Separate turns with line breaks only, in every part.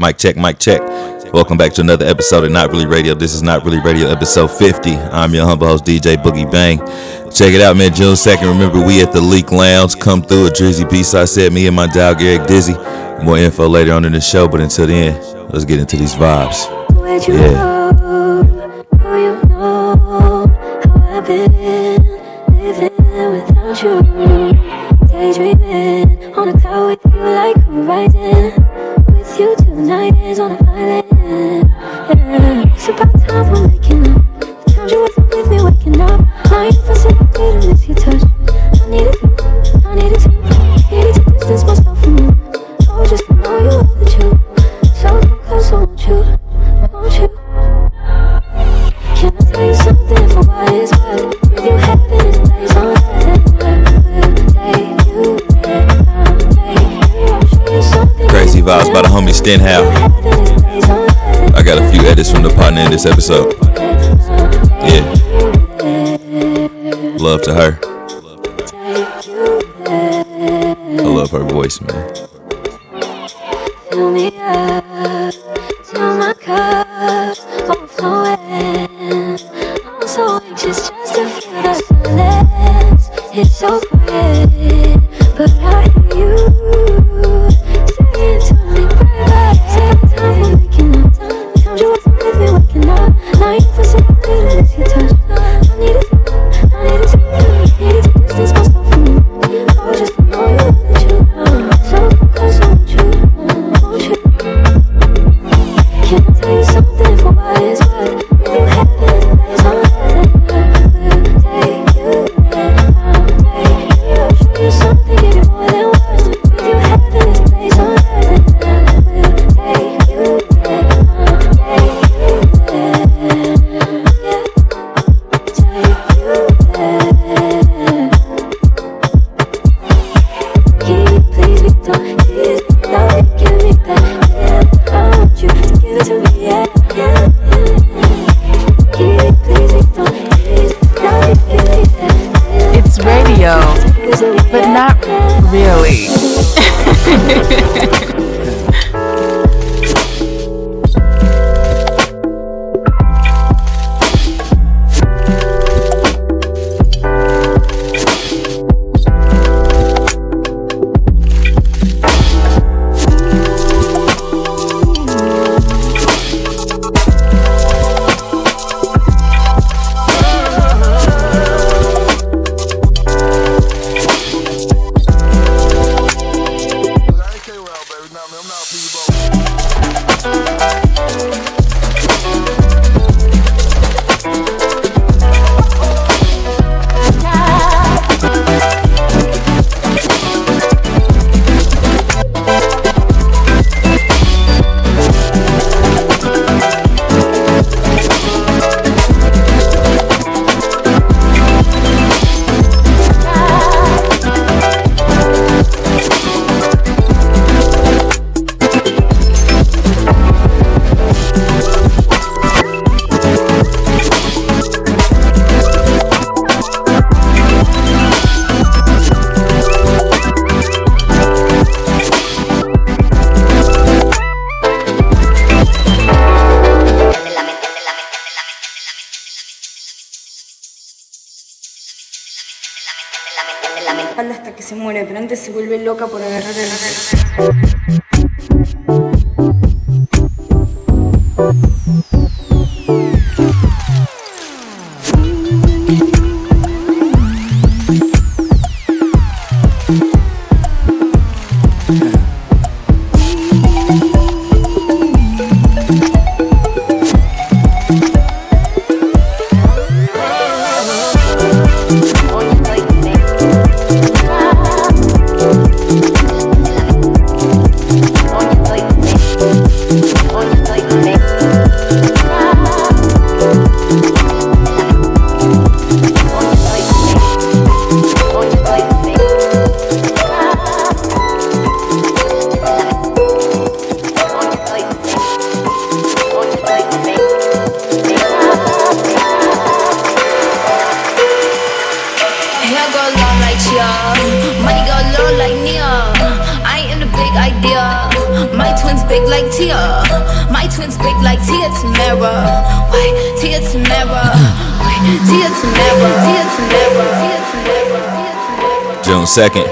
Mic check, mic check. Welcome back to another episode of Not Really Radio. This is Not Really Radio, episode 50. I'm your humble host, DJ Boogie Bang. Check it out, man. June 2nd. Remember, we at the Leak Lounge. Come through a Drizzy Peace. I said, me and my dog, Eric Dizzy. More info later on in the show, but until then, let's get into these vibes. Yeah. you know how I've been living without you? Daydreaming on a cloud with you like horizon you tonight is on an island. Yeah. It's about time we're making up. The times you wasn't with me waking up. Now you facilitated to miss the homie Stenhow. I got a few edits from the partner in this episode. Yeah. Love to her. I love her voice, man.
Good. 2nd.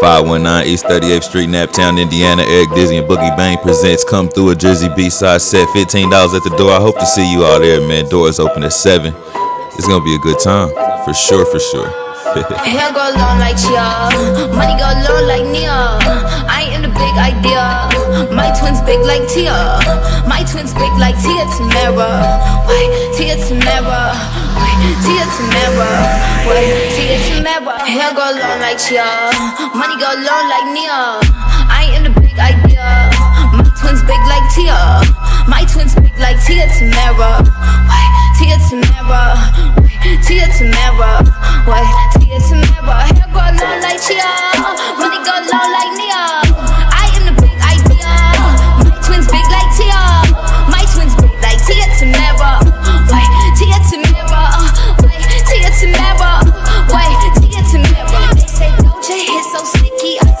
519 East 38th Street, Naptown, Indiana. Eric Dizzy and Boogie Bang presents Come Through a Jersey B-side set. $15 at the door. I hope to see you all there, man. Doors open at 7. It's gonna be a good time. For sure, for sure.
Hair go long like Chia, money go long like Nia. I in the big idea. My twins big like Tia. My twins big like Tia Tamera. Why Tia Tamera? Tia Tamera? Why Tia Tamera? Hair go long like Chia, money go long like Nia. I in the big idea. My twins big like Tia. My twins big like Tia Tamera. Why Tia Tamera? Why Tia Tamera? Why Tia Tamera? Hair go long like Chia, money go long like Nia.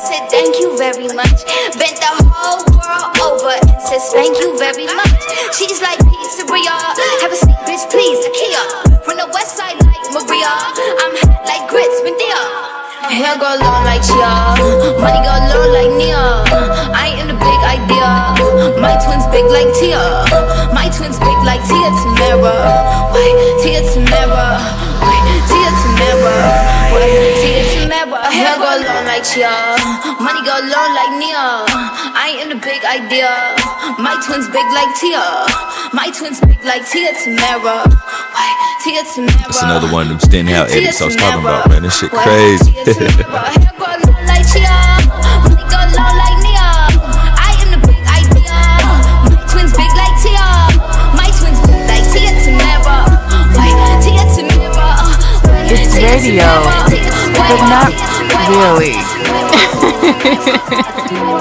Said thank you very much. Bent the whole world over and says thank you very much. She's like pizzeria. Have a seat, bitch, please. IKEA. From the west side like Maria. I'm hot like grits, Medea. Hair go long like Chia, money go low like Nia. I in the big idea. My twins big like Tia. My twins big like Tia Tamera. Why Tia Tamera? Why Tia Tamera? Why Tia Tamera? Hair go long like Chia, money go low like Nia. I ain't in the big idea. My twins big like Tia. My twins big like Tia Tamera. Why Tia Tamera?
That's another one of them Stenhouse edits I was talking about, man. This shit crazy.
It's radio, but not really.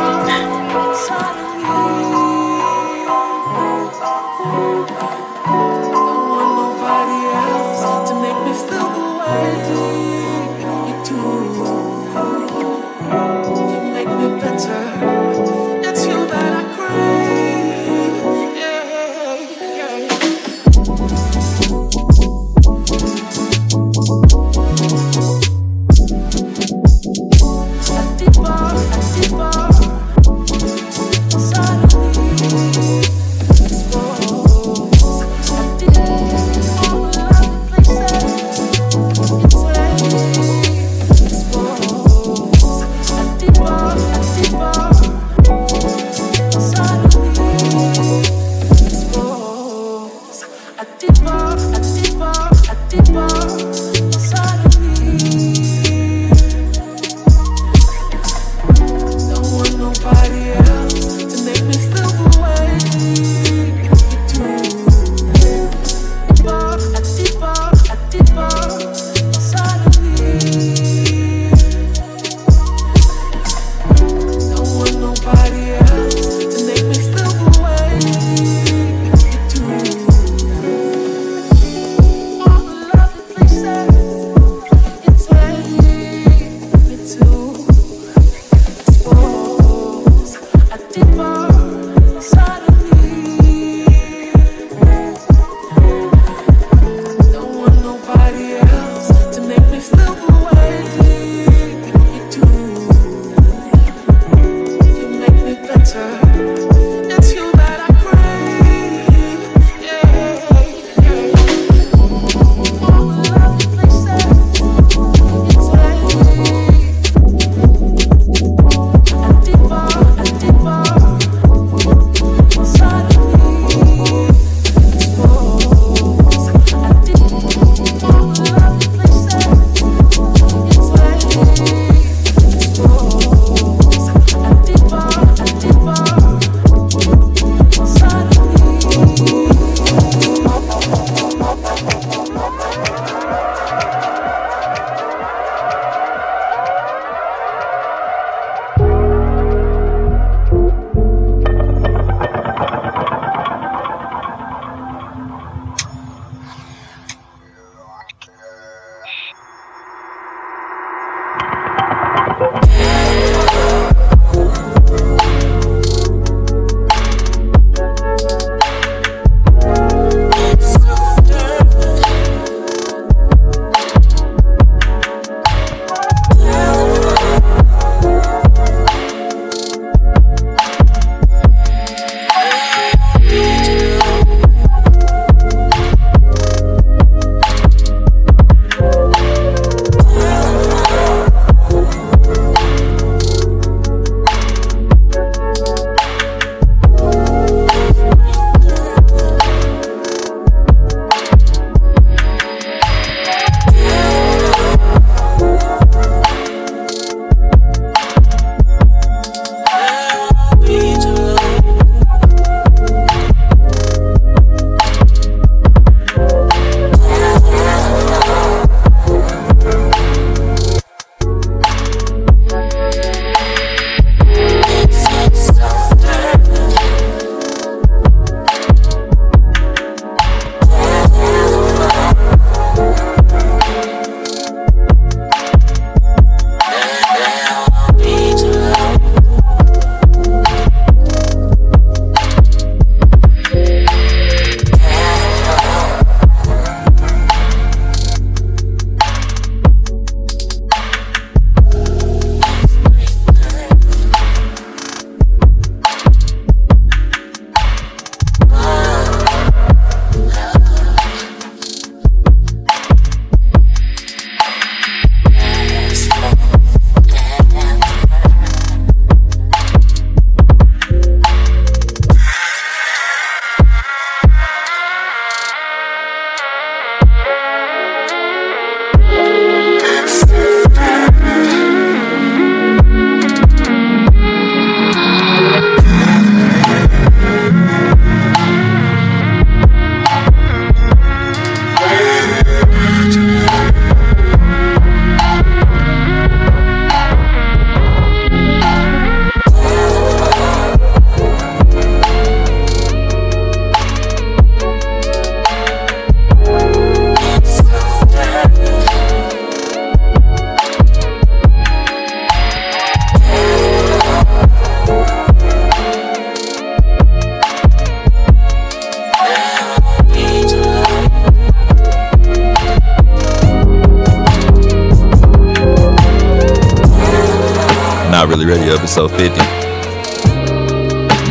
episode 50.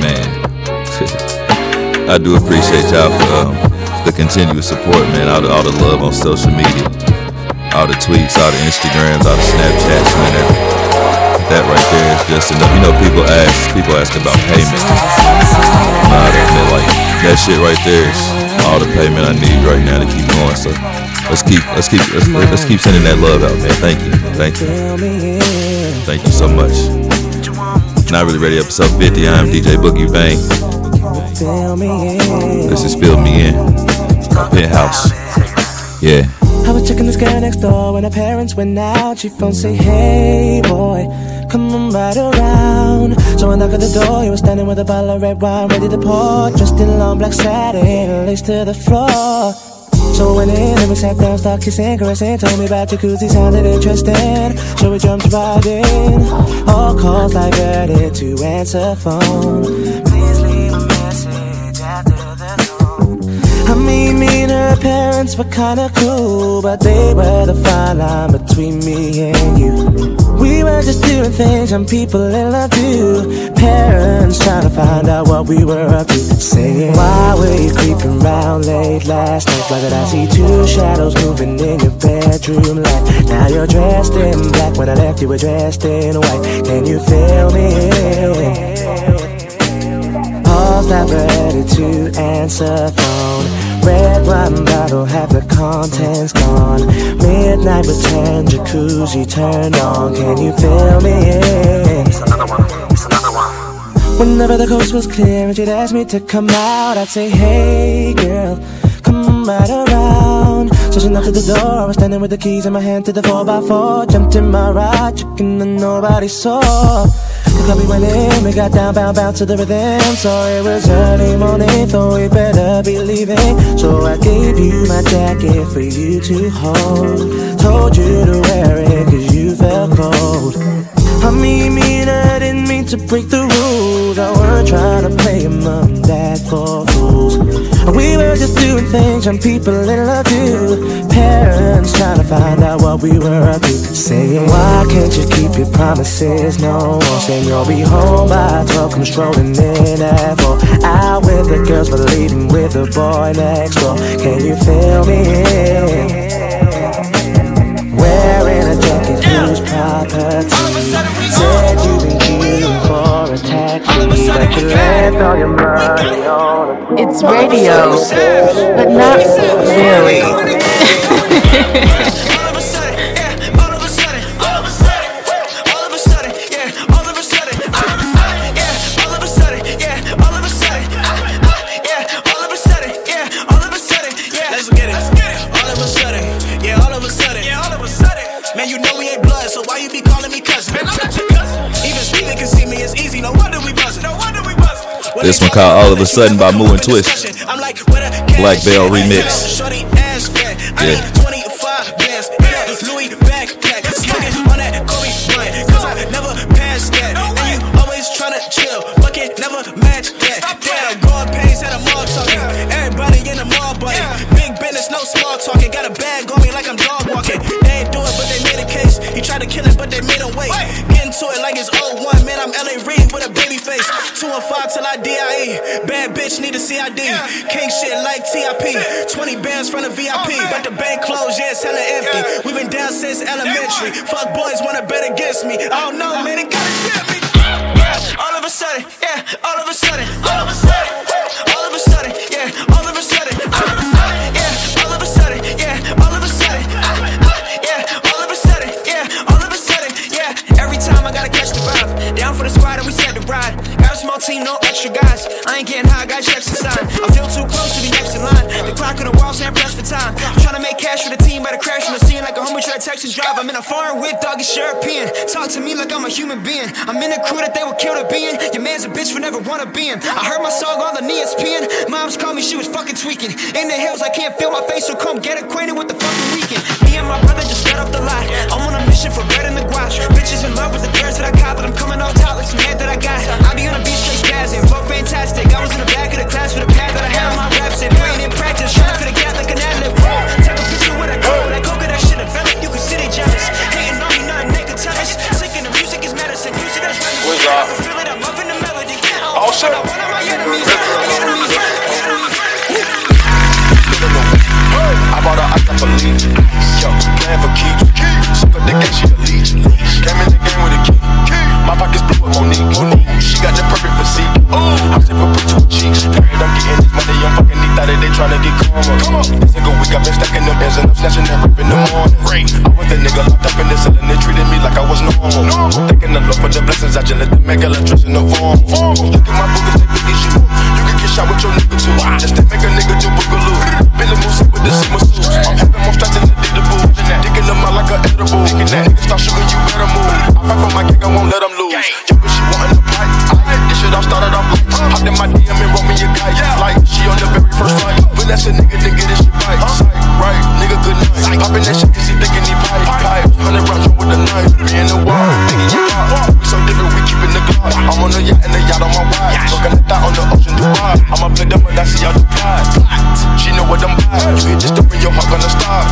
Man, I do appreciate y'all for um, the continuous support, man. All the, all the love on social media, all the tweets, all the Instagrams, all the Snapchats, man. That, right there is just enough. You know, people ask, people ask about payment. Nah, that, man, like that shit right there is all the payment I need right now to keep going. So let's keep, let's keep, let's, let's keep sending that love out, man. Thank you, thank you, thank you so much. Not really ready. Episode 50. I'm DJ Boogie Bang. This is Fill Me In. Penthouse. Yeah.
I was checking this girl next door when her parents went out. She phone say, Hey boy, come on right around. So I knock at the door. He was standing with a bottle of red wine ready to pour, dressed in long black satin, lace to the floor. So I went in and we sat down, started kissing, caressing, told me about jacuzzi, sounded interesting. So we jumped right in. All calls diverted to answer phone. Please leave a message after the tone. I mean, me and her parents were kinda cool, but they were the fine line between me and you. We were just doing things and people in love do. Parents trying to find out what we were up to. Saying, Why were you creeping around late last night? Why did I see two shadows moving in your bedroom light? Now you're dressed in black. When I left, you were dressed in white. Can you feel me? Paul's not ready to answer. Red wine bottle, have the contents gone. Midnight return, jacuzzi turned on. Can you feel me? Yeah. It's another one. It's another one. Whenever the coast was clear and she'd ask me to come out, I'd say, Hey girl, come right around. So she knocked at the door, I was standing with the keys in my hand to the 4x4. Jumped in my ride, chicken that nobody saw. The club we went in, we got down, bound, bound to the rhythm. So it was early morning, thought we better be leaving. So I gave you my jacket for you to hold. Told you to wear it cause you felt cold. I mean, mean, I didn't mean to break the rules. I weren't trying to play mom and dad for fools. We were just doing things and people in love do. Parents trying to find out what we were up to. Saying, why can't you keep your promises? No more saying you'll be home by 12. Come strolling in at 4. Out with the girls, but leaving with the boy next door. Can you feel me? Wearing a jacket, whose property? Said you been queuing for a taxi, but you left all your money on a
It's radio, but not really.
This one called All of a Sudden by Moo and Twist.
discussion. I'm like, where the
Black Bell remix.
Shorty ass fat. I
Yeah.
Since elementary. Fuck boys wanna bet against me. I don't know, man, it tell I heard my song on the ESPN. Moms called me, she was fucking tweaking. In the hills, I can't feel my face, so come get acquainted with the fucking Weeknd. Me and my brother just got off the lot. I'm on a mission for bread and the guash. Bitches in love with the girls that I got, but I'm coming off top like some head that I got. I be on the beach straight spazzing, flow fantastic. I was in the back of the class with a pad
Period, I'm getting this money, I'm fucking these thought they tryna get karma. Come on. This nigga week, I've been stacking them ends and I'm snatching that rip in the morning. Great. I was the nigga locked up in the cell and they treated me like I was normal. normal. Thanking the Lord for the blessings, I just let them make a dress in the form. Look at my boogers, they big issue. You can get shot with your nigga too. Just to make a nigga do boogaloo. Billy Moose with the same suits. I'm having more stress than the Didaboo. Dicking them out like a edible. Niggas start shooting, you better move. I fight for my gang, I won't let them lose. Shit all started off like Hopped in my DM and wrote me a guy. Flight, she on the very first flight. Finesse a nigga, nigga, this shit right. Right, nigga, good night. Poppin' that shit cause he thinking he pipe. Pipe, hundred rounds with a knife. Me in the wall, nigga, you pop. We so different, we keepin' the Glock. I'm on the yacht and the yacht on my ride. Fucking the thought on the ocean, Dubai. I'ma play them when I see y'all do pride. She know what I'm by. You hit just to bring your heart gonna stop.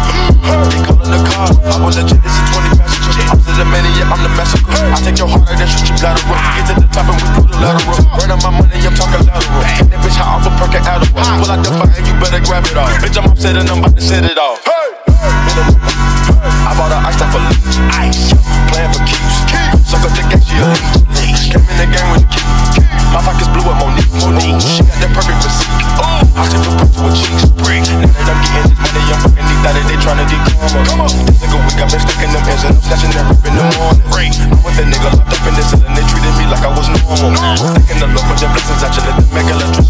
They callin' the car. I was legit, this is 20 passengers. I'm to the maniac, I'm the massacre. I take your heart and shoot your bladder. Get to the top and we pull the lateral. Burn my money, I'm talking lateral. That bitch high off a perk and Adderall. Out the fire and you better grab it off. Bitch, I'm upset and I'm about to set it off. Hey! I bought her ice off a leash. Ice. Playing for keeps. Suck up the gang, she a leech. Came in the game with the key. My pockets blew up Monique. Monique. She got that perfect physique. I took a breath to a cheeks. Break. Now that I'm getting this money, I'm fucking thought that they tryna. Come on. This nigga weak, I've been sticking them ends and I'm snatching that rip in the morning. Break. I with that nigga normal. Thanking the Lord for their blessings, I just let make electricity, no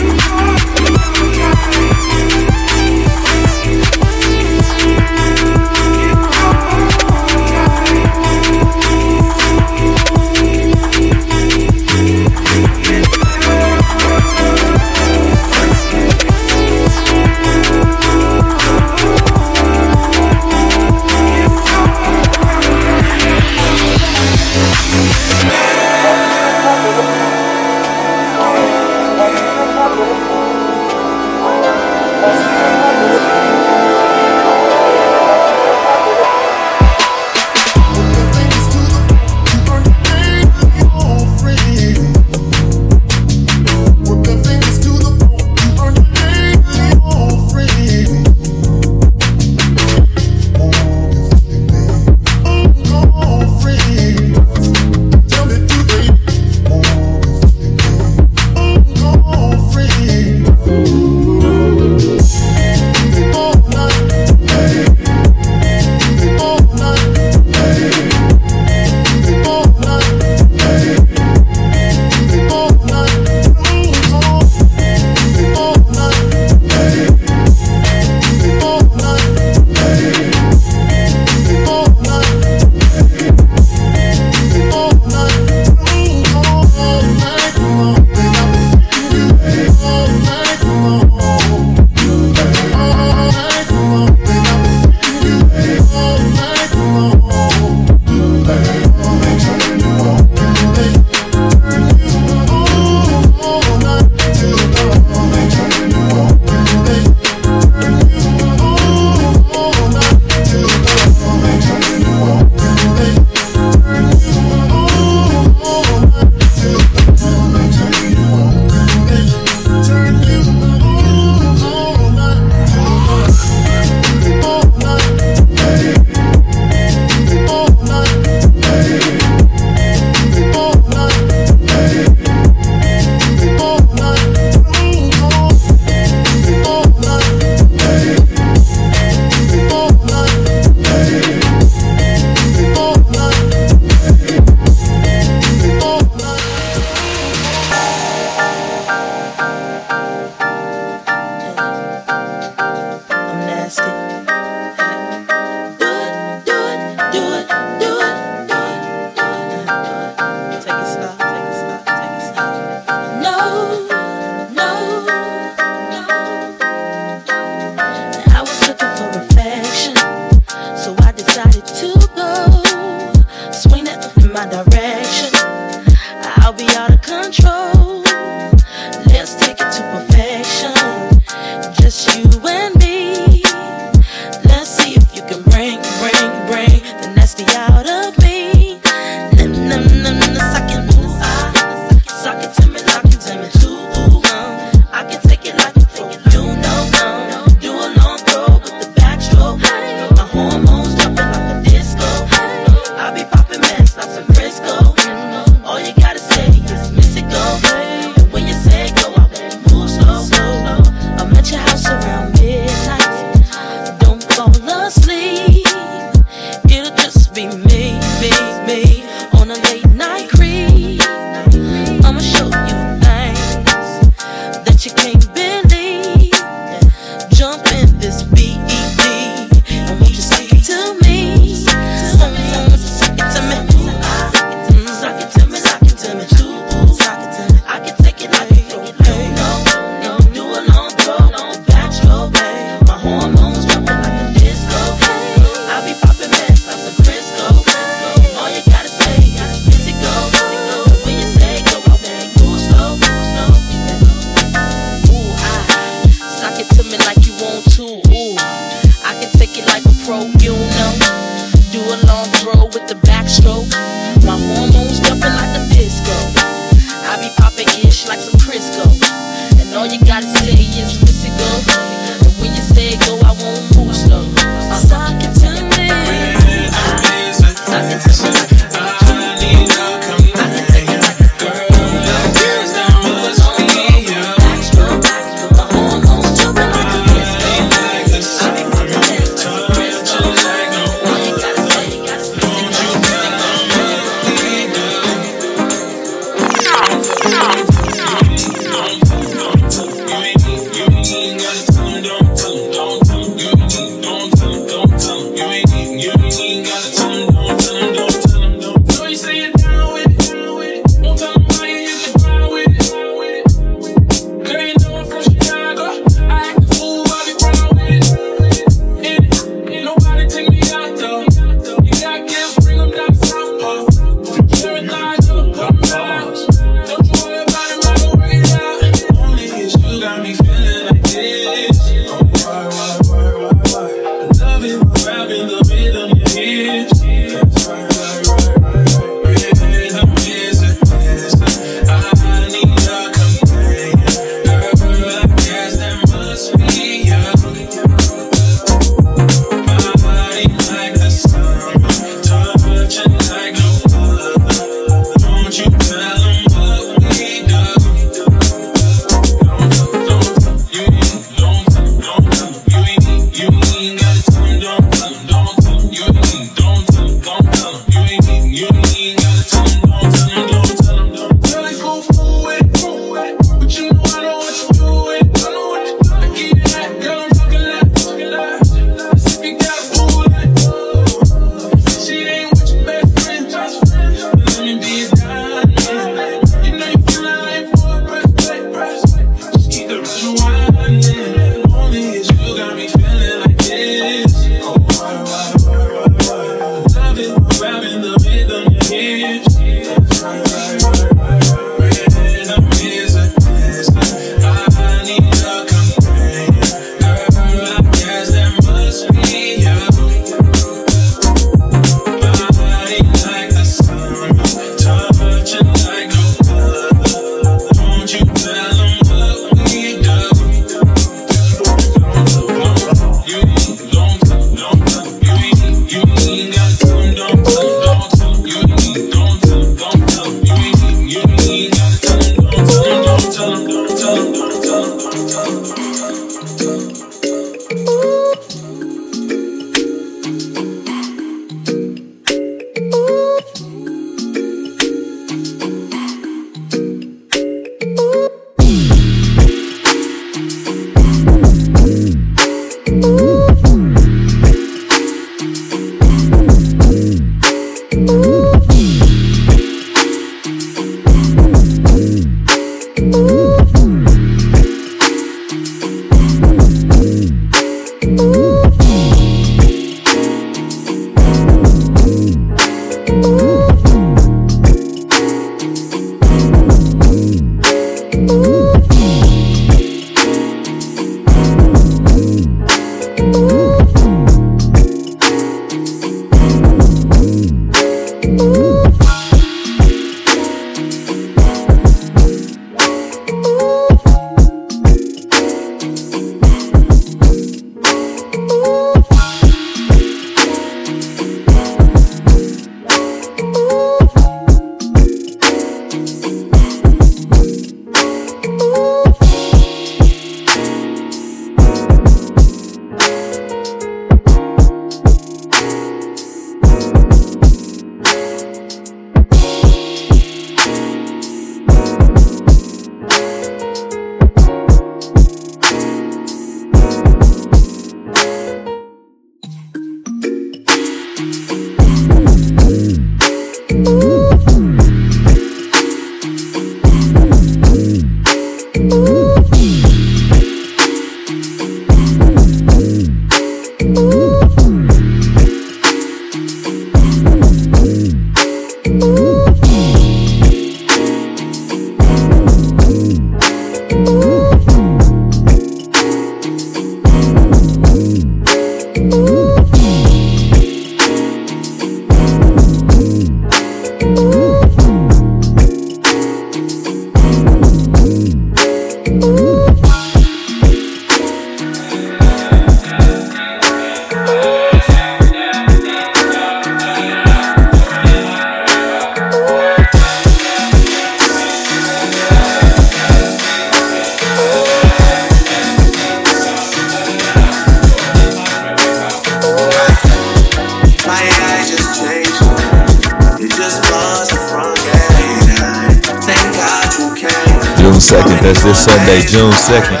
June
2nd. That's this Sunday, June 2nd.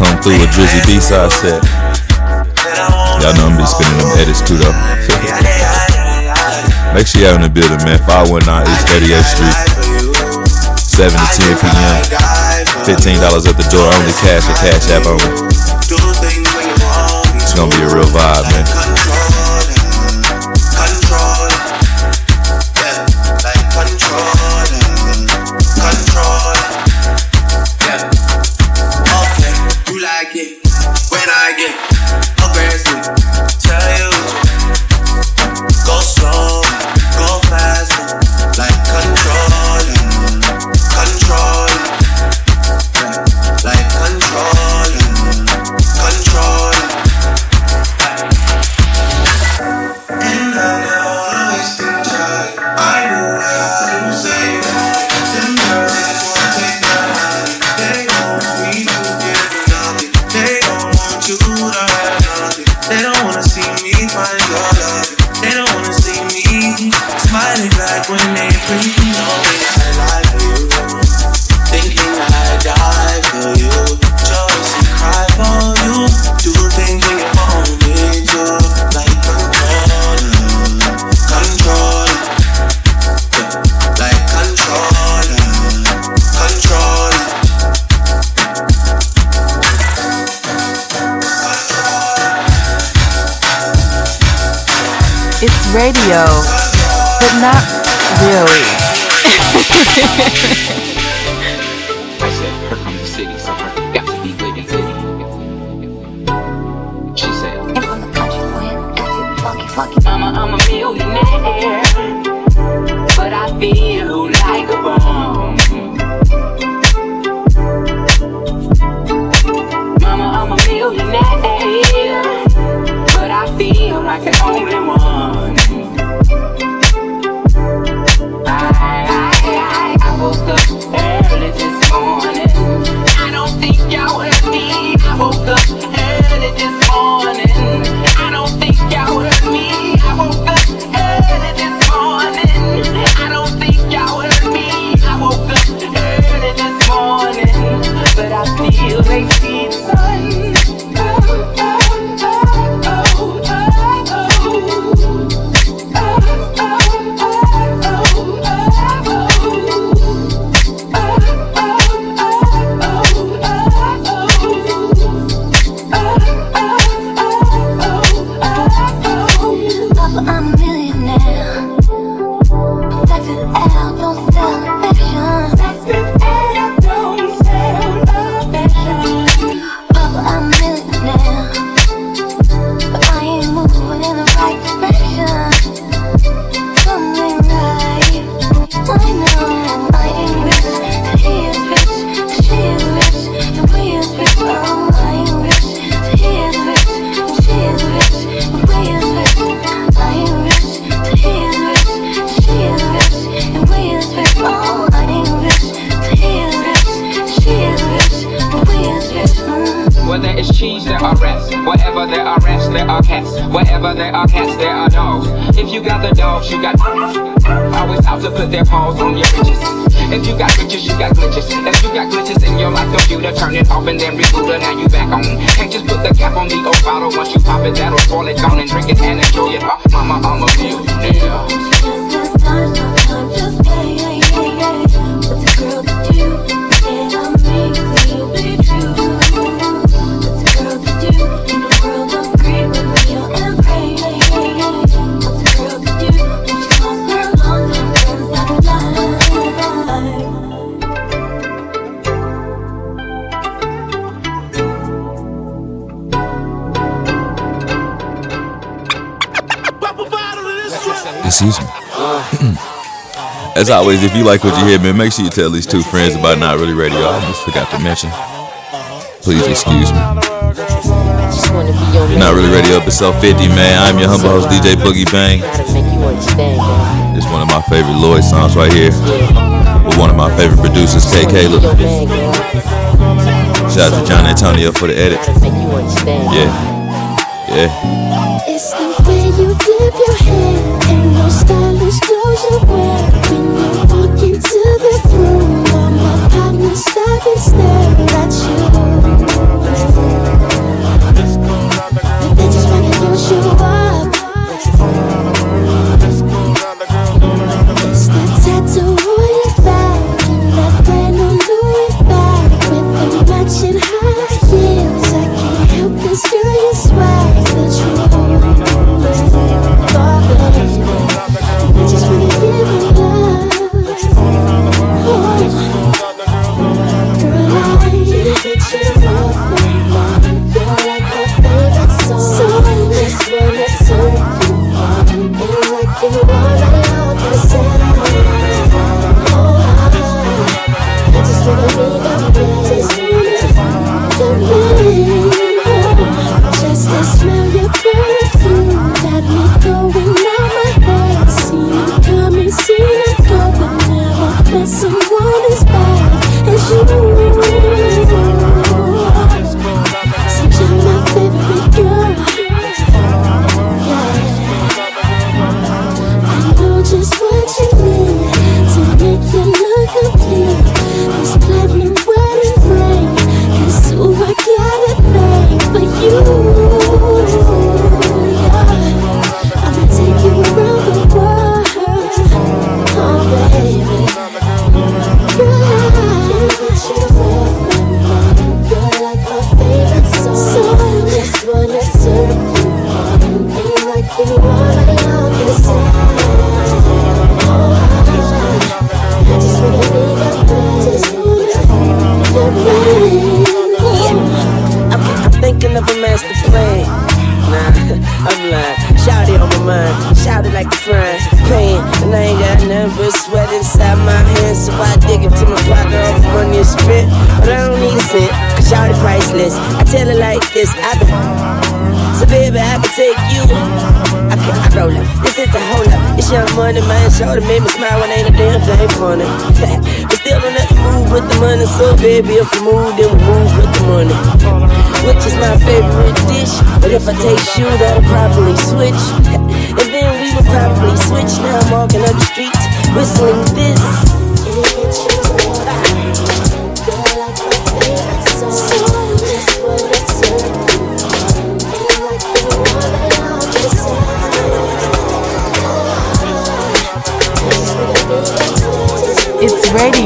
Come through with Drizzy B-side set. Y'all know I'm be spinning them edits too though. Make sure y'all in the building, man. 519 East 38th Street. 7 to 10 p.m. $15 at the door, only cash or cash app only. It's gonna be a real vibe, man.
radio, but not really.
Excuse me. Hmm. As always, if you like what you hear, man, make sure you tell at least two friends about Not Really Radio. I almost forgot to mention. Please excuse me. Not Really Radio episode 50, man. I'm your humble host, DJ Boogie Bang. It's one of my favorite Lloyd songs right here. With one of my favorite producers, K. Caleb. Shout out to John Antonio for the edit. Yeah. Yeah.
It's the way you dip your head. Walking to the room, all my partner's stopping staring at you. Someone as bad as you.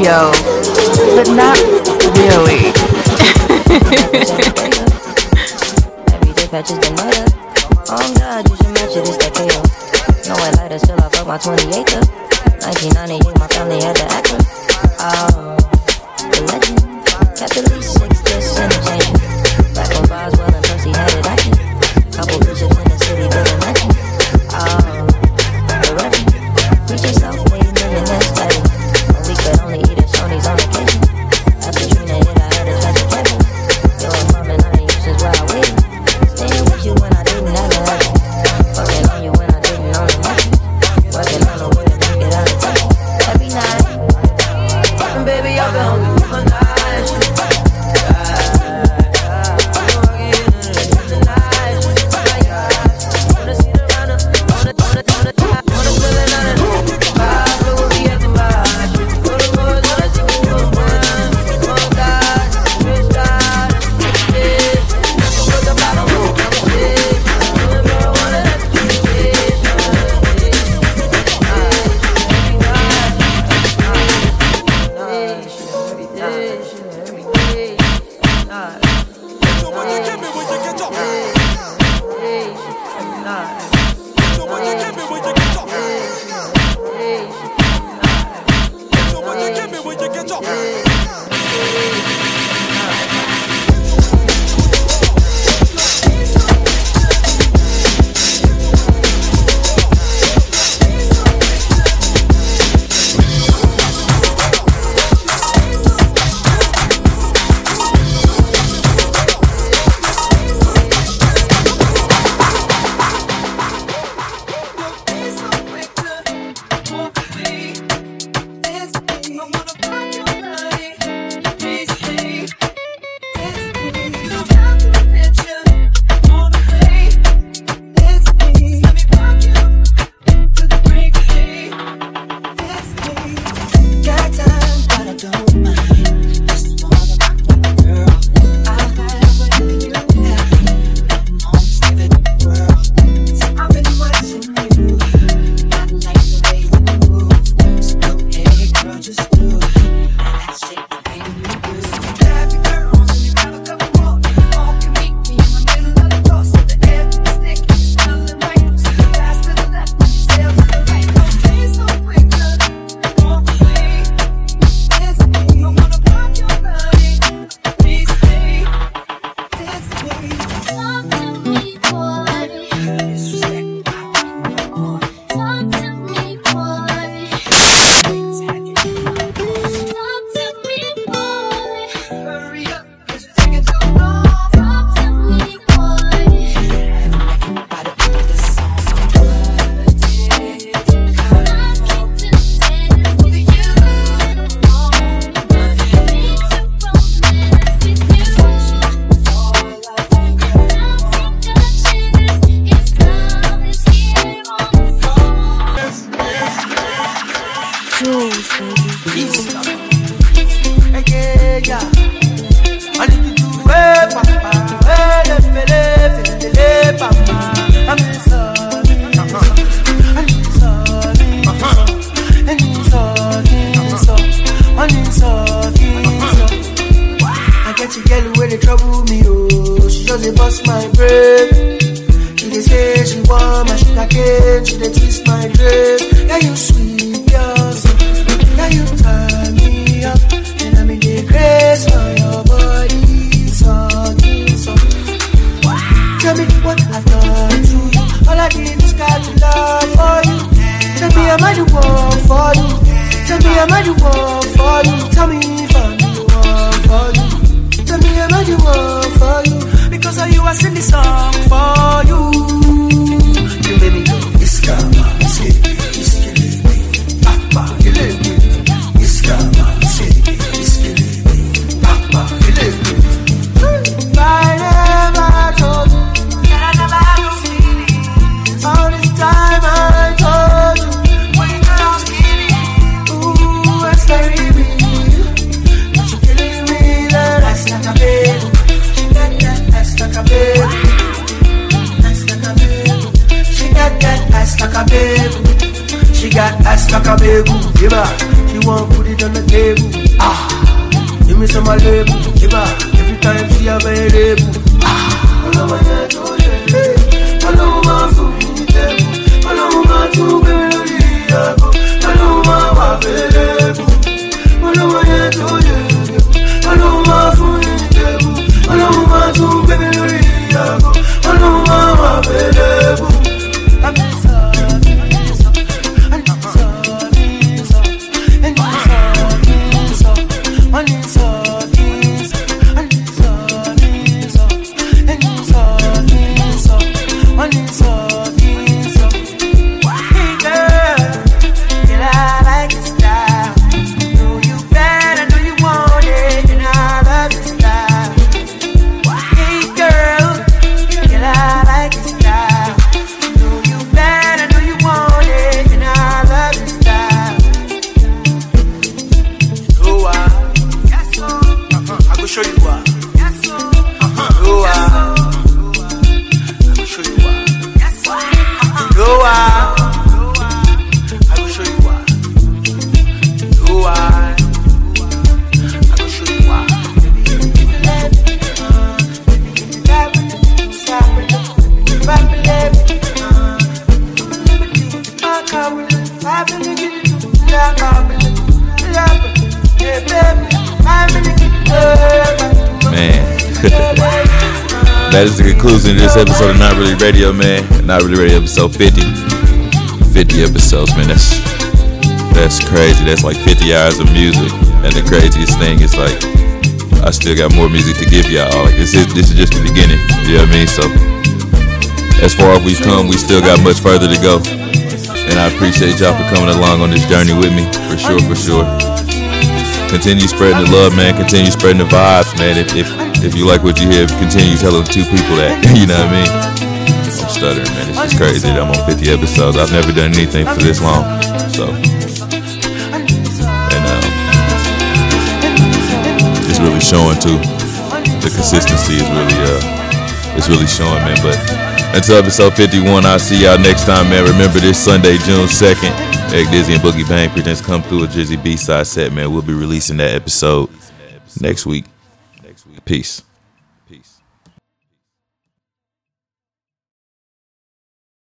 Radio, but not
baby.
Give her. She want put it on the table. Ah. Give me some of label, give her every time she available. Ah, all over your door. All over yeah. All over to be ready, yeah. All over my available. All over your door, yeah. All for me, yeah. All over to be ready, yeah. All my.
Episode of Not Really Radio, man. Not Really Radio episode 50. 50 episodes, man. That's that's crazy. That's like 50 hours of music. And the craziest thing is like I still got more music to give y'all. Like this is this is just the beginning. You know what I mean? So as far as we've come, we still got much further to go. And I appreciate y'all for coming along on this journey with me. For sure, for sure. Continue spreading the love, man. Continue spreading the vibes, man. If if, if you like what you hear, continue telling two people that. you know what I mean? I'm stuttering, man. It's just crazy that I'm on 50 episodes. I've never done anything for this long. So and um, it's really showing too. The consistency is really uh it's really showing, man. But until episode 51, I'll see y'all next time, man. Remember this Sunday, June 2nd, Egg Dizzy and Boogie Bang presents Come Through a Drizzy B-side set, man. We'll be releasing that episode next week. Peace.